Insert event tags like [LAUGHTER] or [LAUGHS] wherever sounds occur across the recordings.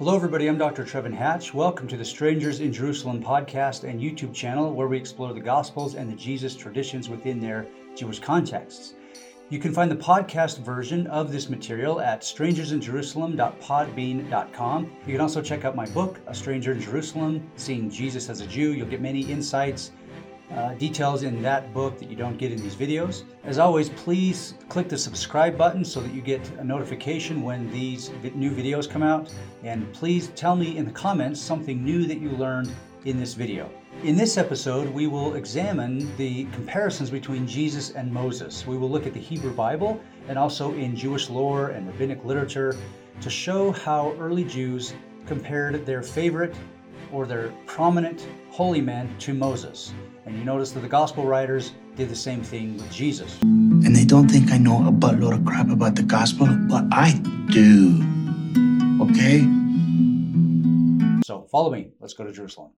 Hello, everybody. I'm Dr. Trevin Hatch. Welcome to the Strangers in Jerusalem podcast and YouTube channel, where we explore the Gospels and the Jesus traditions within their Jewish contexts. You can find the podcast version of this material at strangersinjerusalem.podbean.com. You can also check out my book, A Stranger in Jerusalem Seeing Jesus as a Jew. You'll get many insights uh, details in that book that you don't get in these videos. As always, please click the subscribe button so that you get a notification when these new videos come out. And please tell me in the comments something new that you learned in this video. In this episode, we will examine the comparisons between Jesus and Moses. We will look at the Hebrew Bible and also in Jewish lore and rabbinic literature to show how early Jews compared their favorite or their prominent holy man to Moses. And you notice that the gospel writers did the same thing with Jesus. And they don't think I know a buttload of crap about the gospel, but I do. Okay? So follow me. Let's go to Jerusalem.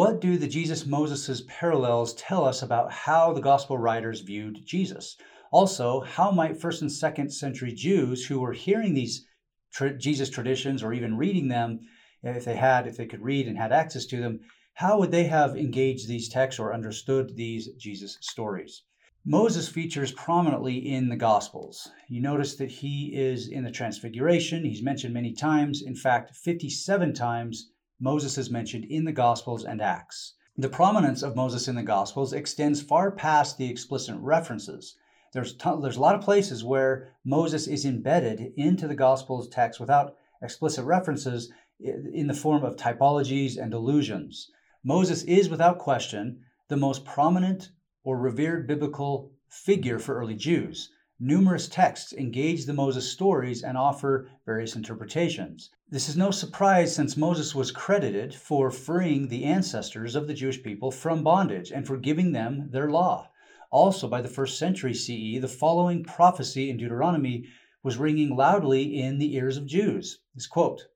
What do the Jesus Moses parallels tell us about how the gospel writers viewed Jesus? Also, how might first and second century Jews who were hearing these tra- Jesus traditions or even reading them, if they had, if they could read and had access to them, how would they have engaged these texts or understood these Jesus stories? Moses features prominently in the Gospels. You notice that he is in the Transfiguration. He's mentioned many times. In fact, 57 times Moses is mentioned in the Gospels and Acts. The prominence of Moses in the Gospels extends far past the explicit references. There's, there's a lot of places where Moses is embedded into the Gospels text without explicit references in the form of typologies and allusions. Moses is, without question, the most prominent or revered biblical figure for early Jews. Numerous texts engage the Moses stories and offer various interpretations. This is no surprise since Moses was credited for freeing the ancestors of the Jewish people from bondage and for giving them their law. Also, by the first century CE, the following prophecy in Deuteronomy was ringing loudly in the ears of Jews. This quote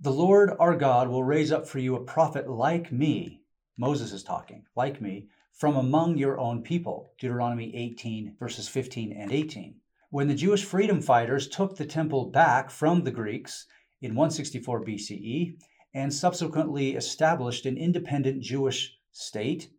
The Lord our God will raise up for you a prophet like me. Moses is talking, like me, from among your own people. Deuteronomy 18, verses 15 and 18. When the Jewish freedom fighters took the temple back from the Greeks in 164 BCE and subsequently established an independent Jewish state,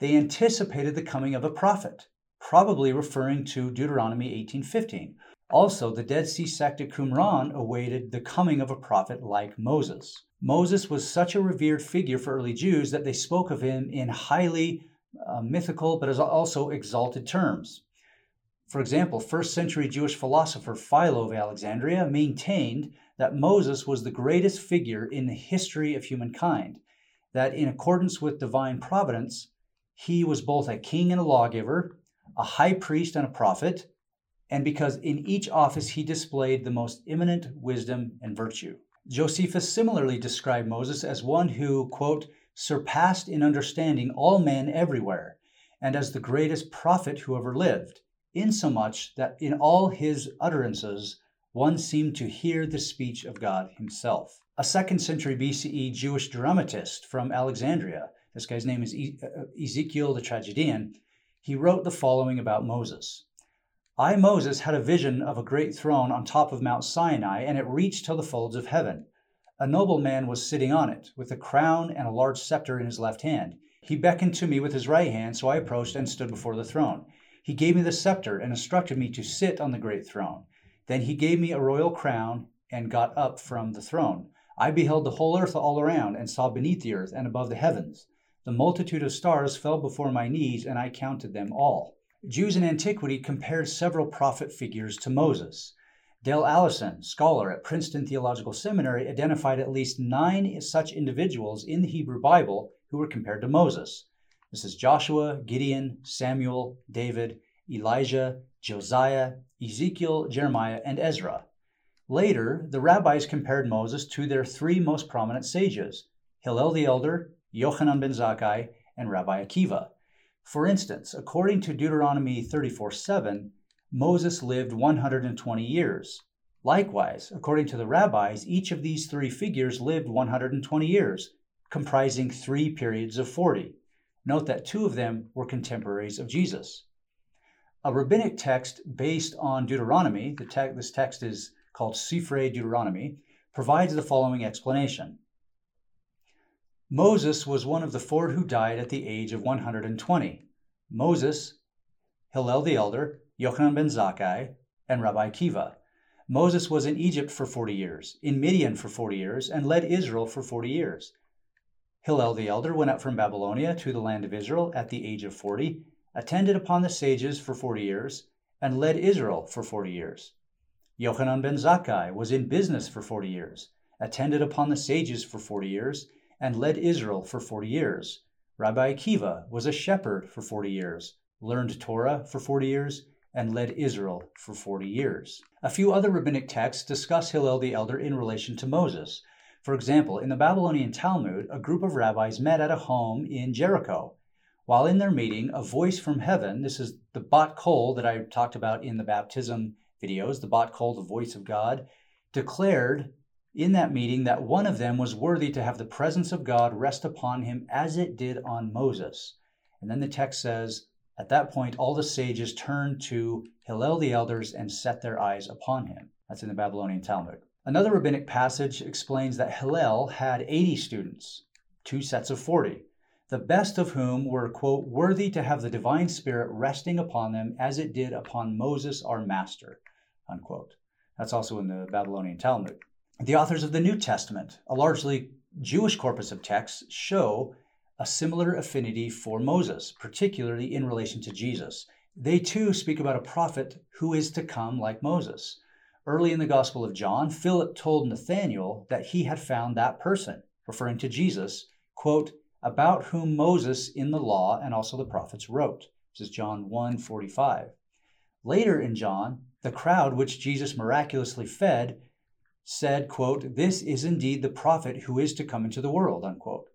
they anticipated the coming of a prophet, probably referring to Deuteronomy 18:15. Also, the Dead Sea sect at Qumran awaited the coming of a prophet like Moses. Moses was such a revered figure for early Jews that they spoke of him in highly uh, mythical but also exalted terms. For example, first century Jewish philosopher Philo of Alexandria maintained that Moses was the greatest figure in the history of humankind, that in accordance with divine providence, he was both a king and a lawgiver, a high priest and a prophet, and because in each office he displayed the most eminent wisdom and virtue. Josephus similarly described Moses as one who, quote, surpassed in understanding all men everywhere, and as the greatest prophet who ever lived, insomuch that in all his utterances one seemed to hear the speech of God himself. A second century BCE Jewish dramatist from Alexandria, this guy's name is uh, Ezekiel the Tragedian, he wrote the following about Moses. I, Moses, had a vision of a great throne on top of Mount Sinai, and it reached till the folds of heaven. A noble man was sitting on it, with a crown and a large scepter in his left hand. He beckoned to me with his right hand, so I approached and stood before the throne. He gave me the scepter and instructed me to sit on the great throne. Then he gave me a royal crown and got up from the throne. I beheld the whole earth all around, and saw beneath the earth and above the heavens. The multitude of stars fell before my knees, and I counted them all. Jews in antiquity compared several prophet figures to Moses. Dale Allison, scholar at Princeton Theological Seminary, identified at least nine such individuals in the Hebrew Bible who were compared to Moses. This is Joshua, Gideon, Samuel, David, Elijah, Josiah, Ezekiel, Jeremiah, and Ezra. Later, the rabbis compared Moses to their three most prominent sages Hillel the Elder, Yochanan ben Zakkai, and Rabbi Akiva. For instance, according to Deuteronomy 34 7, Moses lived 120 years. Likewise, according to the rabbis, each of these three figures lived 120 years, comprising three periods of 40. Note that two of them were contemporaries of Jesus. A rabbinic text based on Deuteronomy, te- this text is called Sifrei Deuteronomy, provides the following explanation. Moses was one of the four who died at the age of 120. Moses, Hillel the elder, Yochanan ben Zakkai, and Rabbi Akiva. Moses was in Egypt for 40 years, in Midian for 40 years, and led Israel for 40 years. Hillel the elder went up from Babylonia to the land of Israel at the age of 40, attended upon the sages for 40 years, and led Israel for 40 years. Yochanan ben Zakkai was in business for 40 years, attended upon the sages for 40 years, and led Israel for 40 years. Rabbi Akiva was a shepherd for 40 years, learned Torah for 40 years, and led Israel for 40 years. A few other rabbinic texts discuss Hillel the elder in relation to Moses. For example, in the Babylonian Talmud, a group of rabbis met at a home in Jericho. While in their meeting, a voice from heaven, this is the Bat Kol that I talked about in the baptism videos, the Bat Kol, the voice of God, declared in that meeting that one of them was worthy to have the presence of God rest upon him as it did on Moses. And then the text says, at that point, all the sages turned to Hillel the elders and set their eyes upon him. That's in the Babylonian Talmud. Another rabbinic passage explains that Hillel had 80 students, two sets of 40, the best of whom were, quote, worthy to have the divine spirit resting upon them as it did upon Moses our master, unquote. That's also in the Babylonian Talmud. The authors of the New Testament, a largely Jewish corpus of texts, show a similar affinity for Moses, particularly in relation to Jesus. They too speak about a prophet who is to come like Moses. Early in the Gospel of John, Philip told Nathanael that he had found that person, referring to Jesus, quote, about whom Moses in the law and also the prophets wrote. This is John 1 45. Later in John, the crowd which Jesus miraculously fed said, quote, This is indeed the prophet who is to come into the world, unquote.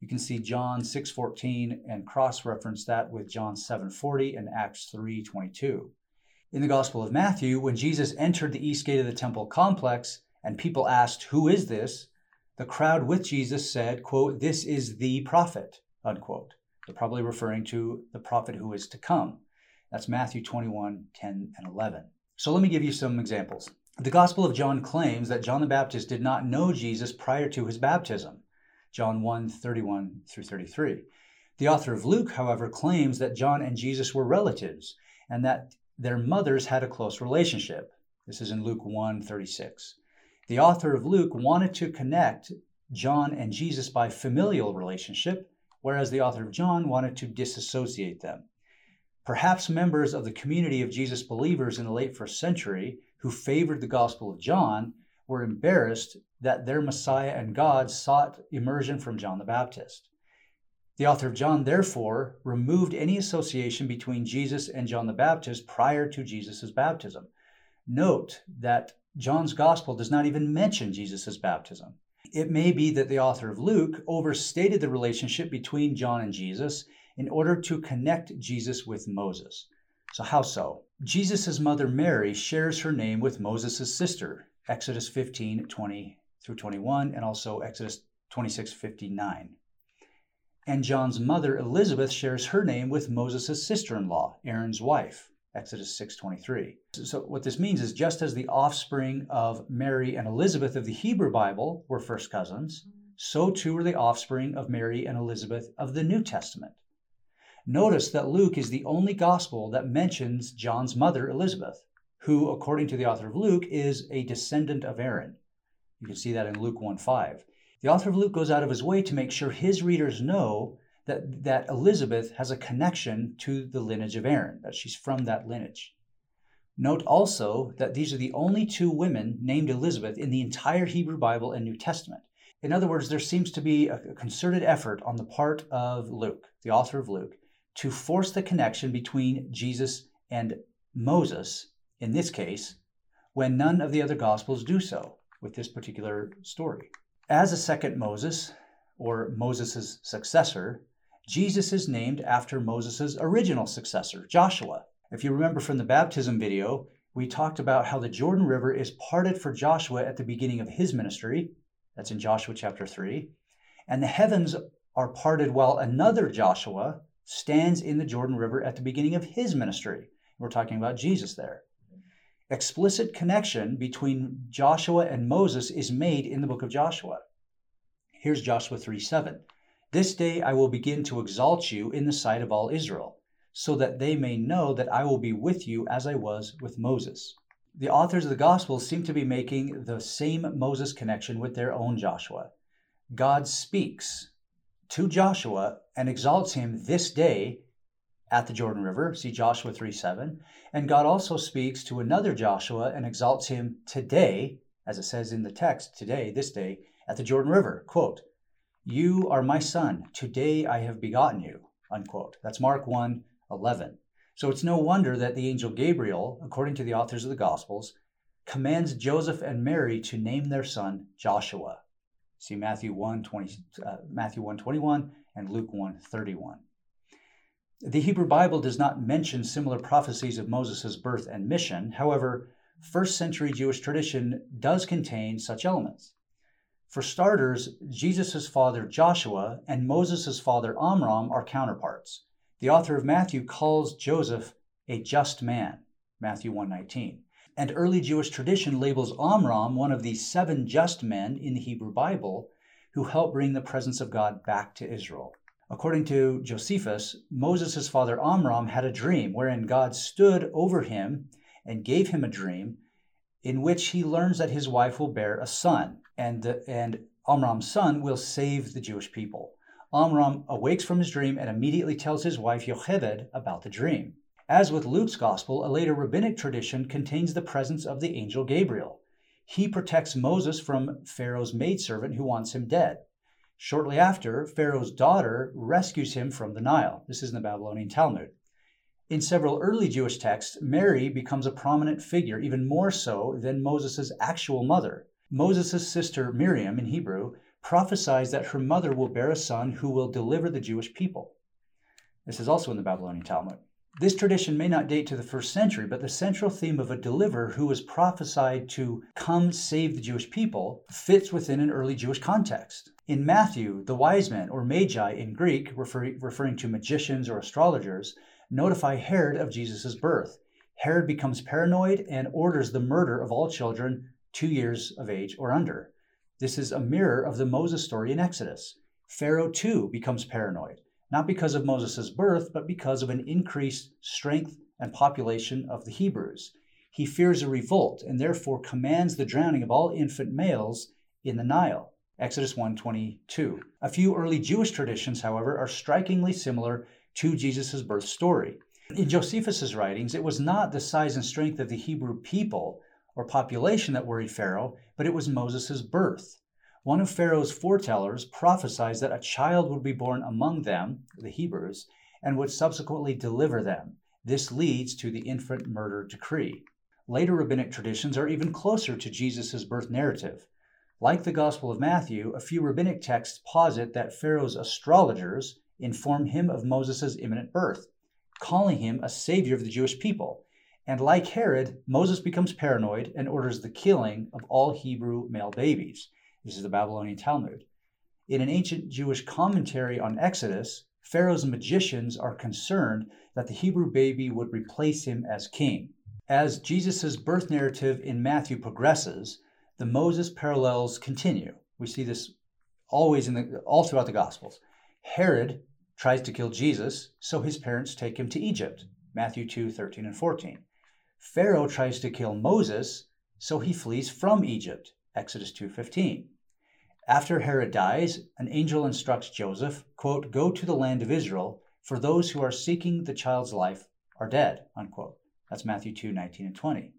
You can see John 6:14 and cross-reference that with John 7:40 and Acts 3:22. In the Gospel of Matthew, when Jesus entered the east gate of the temple complex and people asked, Who is this? The crowd with Jesus said, quote, This is the prophet, unquote. They're probably referring to the prophet who is to come. That's Matthew 21, 10, and 11. So let me give you some examples. The Gospel of John claims that John the Baptist did not know Jesus prior to his baptism. John 1, 31 through 33. The author of Luke, however, claims that John and Jesus were relatives and that their mothers had a close relationship. This is in Luke 1:36. The author of Luke wanted to connect John and Jesus by familial relationship, whereas the author of John wanted to disassociate them. Perhaps members of the community of Jesus believers in the late first century who favored the Gospel of John were embarrassed that their Messiah and God sought immersion from John the Baptist. The author of John, therefore, removed any association between Jesus and John the Baptist prior to Jesus' baptism. Note that John's gospel does not even mention Jesus' baptism. It may be that the author of Luke overstated the relationship between John and Jesus in order to connect Jesus with Moses. So, how so? Jesus' mother Mary shares her name with Moses' sister, Exodus 15 20 through 21, and also Exodus 26 59. And John's mother Elizabeth shares her name with Moses' sister-in-law, Aaron's wife, Exodus 6:23. So what this means is just as the offspring of Mary and Elizabeth of the Hebrew Bible were first cousins, so too were the offspring of Mary and Elizabeth of the New Testament. Notice that Luke is the only gospel that mentions John's mother Elizabeth, who according to the author of Luke is a descendant of Aaron. You can see that in Luke 1:5. The author of Luke goes out of his way to make sure his readers know that, that Elizabeth has a connection to the lineage of Aaron, that she's from that lineage. Note also that these are the only two women named Elizabeth in the entire Hebrew Bible and New Testament. In other words, there seems to be a concerted effort on the part of Luke, the author of Luke, to force the connection between Jesus and Moses, in this case, when none of the other Gospels do so with this particular story. As a second Moses, or Moses' successor, Jesus is named after Moses' original successor, Joshua, If you remember from the baptism video, we talked about how the Jordan River is parted for Joshua at the beginning of his ministry. That's in Joshua chapter 3. And the heavens are parted while another Joshua stands in the Jordan River at the beginning of his ministry. We're talking about Jesus there. Explicit connection between Joshua and Moses is made in the book of Joshua. Here's Joshua 3 7. This day I will begin to exalt you in the sight of all Israel, so that they may know that I will be with you as I was with Moses. The authors of the Gospels seem to be making the same Moses connection with their own Joshua. God speaks to Joshua and exalts him this day at the Jordan River. See Joshua 3 7. And God also speaks to another Joshua and exalts him today, as it says in the text, today, this day, at the Jordan River. Quote, You are my son. Today I have begotten you. Unquote. That's Mark 1 11. So it's no wonder that the angel Gabriel, according to the authors of the Gospels, commands Joseph and Mary to name their son Joshua. See Matthew 1 20, uh, Matthew 1 21 and Luke 1 31. The Hebrew Bible does not mention similar prophecies of Moses' birth and mission. However, first century Jewish tradition does contain such elements. For starters, Jesus' father Joshua and Moses' father Amram are counterparts. The author of Matthew calls Joseph a just man, Matthew 119. And early Jewish tradition labels Amram one of the seven just men in the Hebrew Bible who helped bring the presence of God back to Israel. According to Josephus, Moses' father Amram had a dream wherein God stood over him and gave him a dream in which he learns that his wife will bear a son, and, and Amram's son will save the Jewish people. Amram awakes from his dream and immediately tells his wife Yocheved about the dream. As with Luke's gospel, a later rabbinic tradition contains the presence of the angel Gabriel. He protects Moses from Pharaoh's maidservant who wants him dead. Shortly after, Pharaoh's daughter rescues him from the Nile. This is in the Babylonian Talmud. In several early Jewish texts, Mary becomes a prominent figure, even more so than Moses' actual mother. Moses' sister Miriam, in Hebrew, prophesies that her mother will bear a son who will deliver the Jewish people. This is also in the Babylonian Talmud. This tradition may not date to the first century, but the central theme of a deliverer who was prophesied to come save the Jewish people fits within an early Jewish context. In Matthew, the wise men, or magi in Greek, refer- referring to magicians or astrologers, notify Herod of Jesus' birth. Herod becomes paranoid and orders the murder of all children two years of age or under. This is a mirror of the Moses story in Exodus. Pharaoh too becomes paranoid not because of Moses' birth, but because of an increased strength and population of the Hebrews. He fears a revolt and therefore commands the drowning of all infant males in the Nile. Exodus 1:22. A few early Jewish traditions, however, are strikingly similar to Jesus' birth story. In Josephus' writings, it was not the size and strength of the Hebrew people or population that worried Pharaoh, but it was Moses' birth. One of Pharaoh's foretellers prophesied that a child would be born among them, the Hebrews, and would subsequently deliver them. This leads to the infant murder decree. Later rabbinic traditions are even closer to Jesus' birth narrative. Like the Gospel of Matthew, a few rabbinic texts posit that Pharaoh's astrologers inform him of Moses' imminent birth, calling him a savior of the Jewish people. And like Herod, Moses becomes paranoid and orders the killing of all Hebrew male babies. This is the Babylonian Talmud. In an ancient Jewish commentary on Exodus, Pharaoh's magicians are concerned that the Hebrew baby would replace him as king. As Jesus' birth narrative in Matthew progresses, the Moses parallels continue. We see this always in the all throughout the Gospels. Herod tries to kill Jesus, so his parents take him to Egypt. Matthew 2, 13 and 14. Pharaoh tries to kill Moses, so he flees from Egypt. Exodus 2:15. After Herod dies, an angel instructs Joseph, quote, "Go to the land of Israel, for those who are seeking the child's life are dead." Unquote. That's Matthew 2, 19 and 20.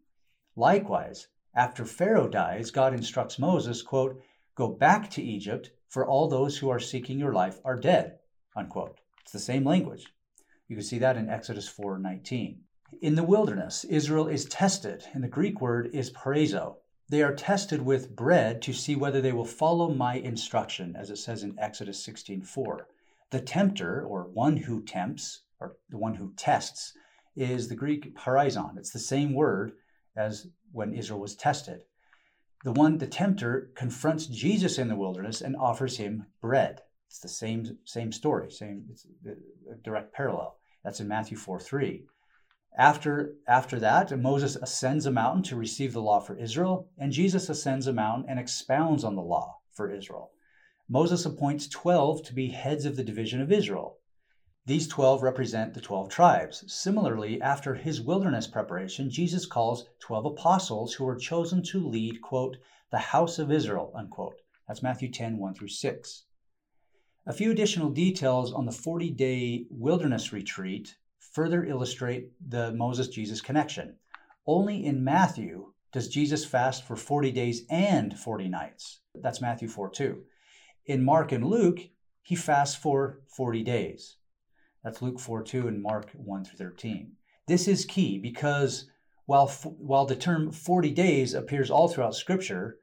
Likewise, after Pharaoh dies, God instructs Moses, quote, "Go back to Egypt, for all those who are seeking your life are dead." Unquote. It's the same language. You can see that in Exodus 4:19. In the wilderness, Israel is tested, and the Greek word is peirazo. They are tested with bread to see whether they will follow my instruction, as it says in Exodus 16:4. The tempter, or one who tempts, or the one who tests, is the Greek peirazon. It's the same word as when Israel was tested. The one, the tempter, confronts Jesus in the wilderness and offers him bread. It's the same same story, same it's a direct parallel. That's in Matthew 4 3. After, after that, Moses ascends a mountain to receive the law for Israel, and Jesus ascends a mountain and expounds on the law for Israel. Moses appoints 12 to be heads of the division of Israel. These 12 represent the 12 tribes. Similarly, after his wilderness preparation, Jesus calls 12 apostles who are chosen to lead, quote, the house of Israel, unquote. That's Matthew 10, 1 through 6. A few additional details on the 40 day wilderness retreat further illustrate the Moses Jesus connection. Only in Matthew does Jesus fast for 40 days and 40 nights. That's Matthew 4 2. In Mark and Luke, he fasts for 40 days. That's Luke 4 2 and Mark 1 through 13. This is key because while, while the term 40 days appears all throughout Scripture,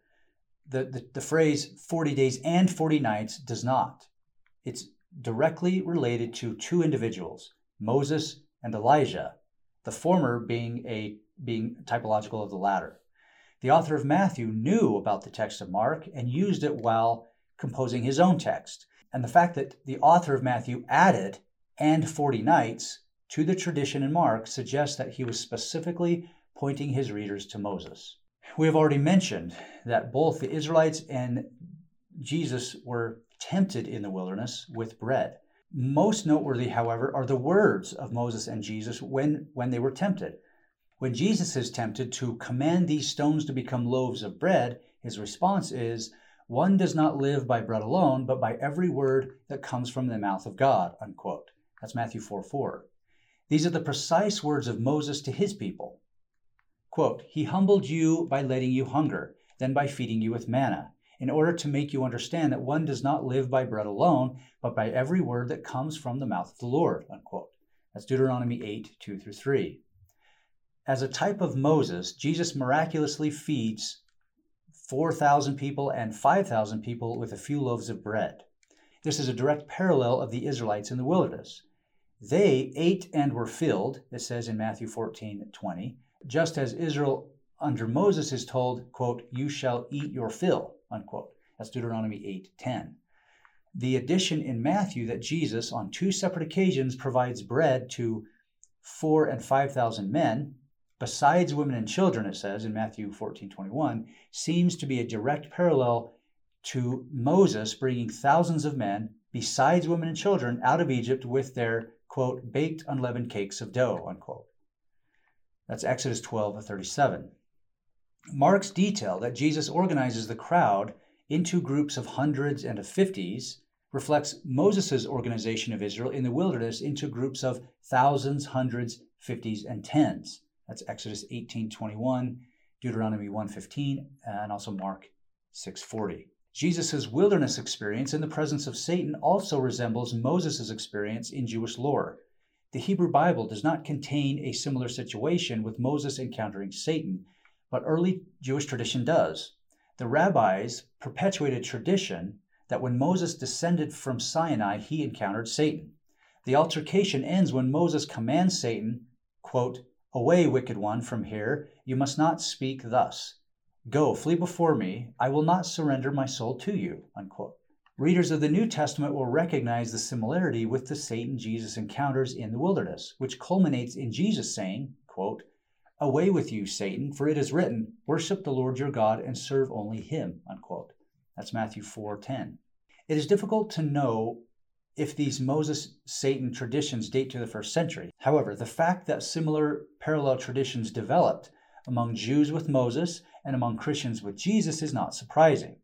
the, the, the phrase 40 days and 40 nights does not. It's directly related to two individuals, Moses and Elijah, the former being a being typological of the latter. The author of Matthew knew about the text of Mark and used it while composing his own text. And the fact that the author of Matthew added and 40 nights to the tradition in Mark suggests that he was specifically pointing his readers to Moses. We have already mentioned that both the Israelites and Jesus were tempted in the wilderness with bread. Most noteworthy, however, are the words of Moses and Jesus when, when they were tempted. When Jesus is tempted to command these stones to become loaves of bread, his response is, one does not live by bread alone, but by every word that comes from the mouth of God. Unquote. That's Matthew 4 4. These are the precise words of Moses to his people. Quote, He humbled you by letting you hunger, then by feeding you with manna, in order to make you understand that one does not live by bread alone, but by every word that comes from the mouth of the Lord. Unquote. That's Deuteronomy 8 2 through 3. As a type of Moses, Jesus miraculously feeds 4,000 people and 5,000 people with a few loaves of bread. This is a direct parallel of the Israelites in the wilderness. They ate and were filled, it says in Matthew 14 20, just as Israel under Moses is told, quote, you shall eat your fill, unquote. That's Deuteronomy 8 10. The addition in Matthew that Jesus, on two separate occasions, provides bread to four and 5,000 men besides women and children, it says in Matthew 14 21, seems to be a direct parallel to Moses bringing thousands of men, besides women and children, out of Egypt with their, quote, baked unleavened cakes of dough, unquote. That's Exodus 12 37. Mark's detail that Jesus organizes the crowd into groups of hundreds and of fifties reflects Moses' organization of Israel in the wilderness into groups of thousands, hundreds, fifties, and tens. That's Exodus 18:21, Deuteronomy 1:15, and also Mark 6:40. Jesus' wilderness experience in the presence of Satan also resembles Moses' experience in Jewish lore. The Hebrew Bible does not contain a similar situation with Moses encountering Satan, but early Jewish tradition does. The rabbis perpetuated tradition that when Moses descended from Sinai, he encountered Satan. The altercation ends when Moses commands Satan, quote, Away, wicked one, from here. You must not speak thus. Go, flee before me. I will not surrender my soul to you. Unquote. Readers of the New Testament will recognize the similarity with the Satan Jesus encounters in the wilderness, which culminates in Jesus saying, quote, Away with you, Satan, for it is written, Worship the Lord your God and serve only him. Unquote. That's Matthew 4:10. It is difficult to know if these Moses Satan traditions date to the first century. However, the fact that similar parallel traditions developed among Jews with Moses and among Christians with Jesus is not surprising.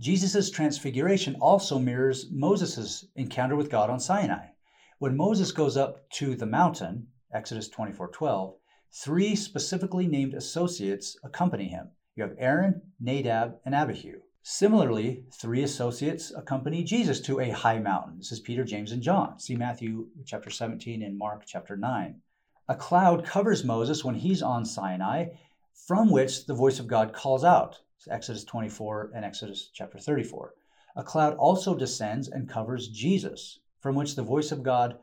Jesus' transfiguration also mirrors Moses' encounter with God on Sinai. When Moses goes up to the mountain, Exodus 24:12, three specifically named associates accompany him. You have Aaron, Nadab, and Abihu. Similarly, three associates accompany Jesus to a high mountain. This is Peter, James, and John. See Matthew chapter 17 and Mark chapter 9. A cloud covers Moses when he's on Sinai, from which the voice of God calls out. It's Exodus 24 and Exodus chapter 34. A cloud also descends and covers Jesus, from which the voice of God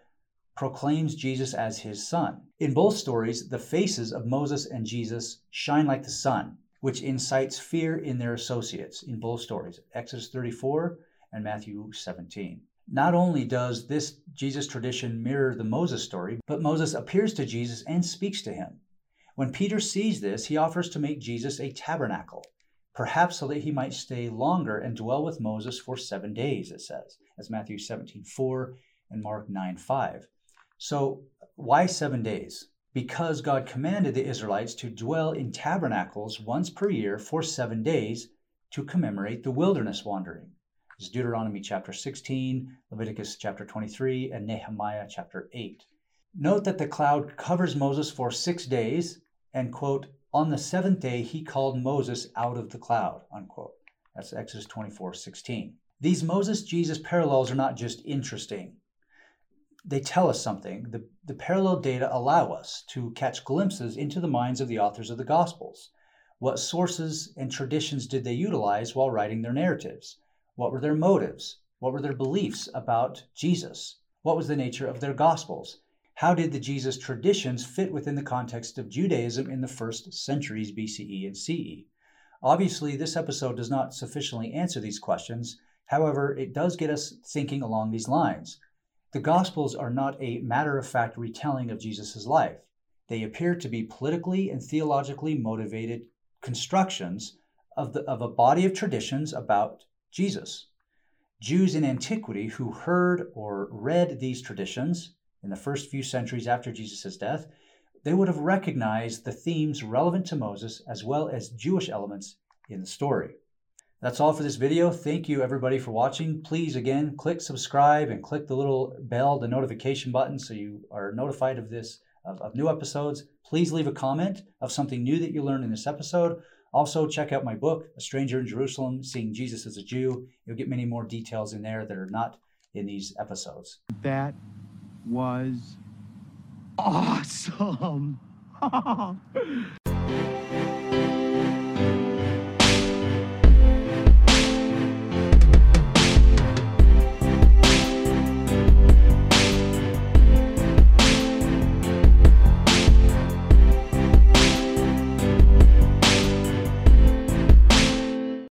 proclaims Jesus as his son. In both stories, the faces of Moses and Jesus shine like the sun, which incites fear in their associates in both stories, Exodus 34 and Matthew 17. Not only does this Jesus tradition mirror the Moses story, but Moses appears to Jesus and speaks to him. When Peter sees this, he offers to make Jesus a tabernacle, perhaps so that he might stay longer and dwell with Moses for seven days, it says, as Matthew 17 4 and Mark 9 5. So, why seven days? Because God commanded the Israelites to dwell in tabernacles once per year for seven days to commemorate the wilderness wandering. It's Deuteronomy chapter 16, Leviticus chapter 23, and Nehemiah chapter 8. Note that the cloud covers Moses for six days, and, quote, on the seventh day he called Moses out of the cloud, unquote. That's Exodus 24 16. These Moses Jesus parallels are not just interesting they tell us something. The, the parallel data allow us to catch glimpses into the minds of the authors of the Gospels. What sources and traditions did they utilize while writing their narratives? What were their motives? What were their beliefs about Jesus? What was the nature of their Gospels? How did the Jesus traditions fit within the context of Judaism in the first centuries BCE and CE? Obviously, this episode does not sufficiently answer these questions. However, it does get us thinking along these lines. The Gospels are not a matter of fact retelling of Jesus' life. They appear to be politically and theologically motivated constructions of, the, of a body of traditions about Jesus. Jews in antiquity who heard or read these traditions in the first few centuries after Jesus' death, they would have recognized the themes relevant to Moses as well as Jewish elements in the story. That's all for this video. Thank you everybody for watching. Please again, click subscribe and click the little bell, the notification button so you are notified of this, of, of new episodes. Please leave a comment of something new that you learned in this episode. Also, check out my book, A Stranger in Jerusalem, Seeing Jesus as a Jew. You'll get many more details in there that are not in these episodes. That was awesome. [LAUGHS]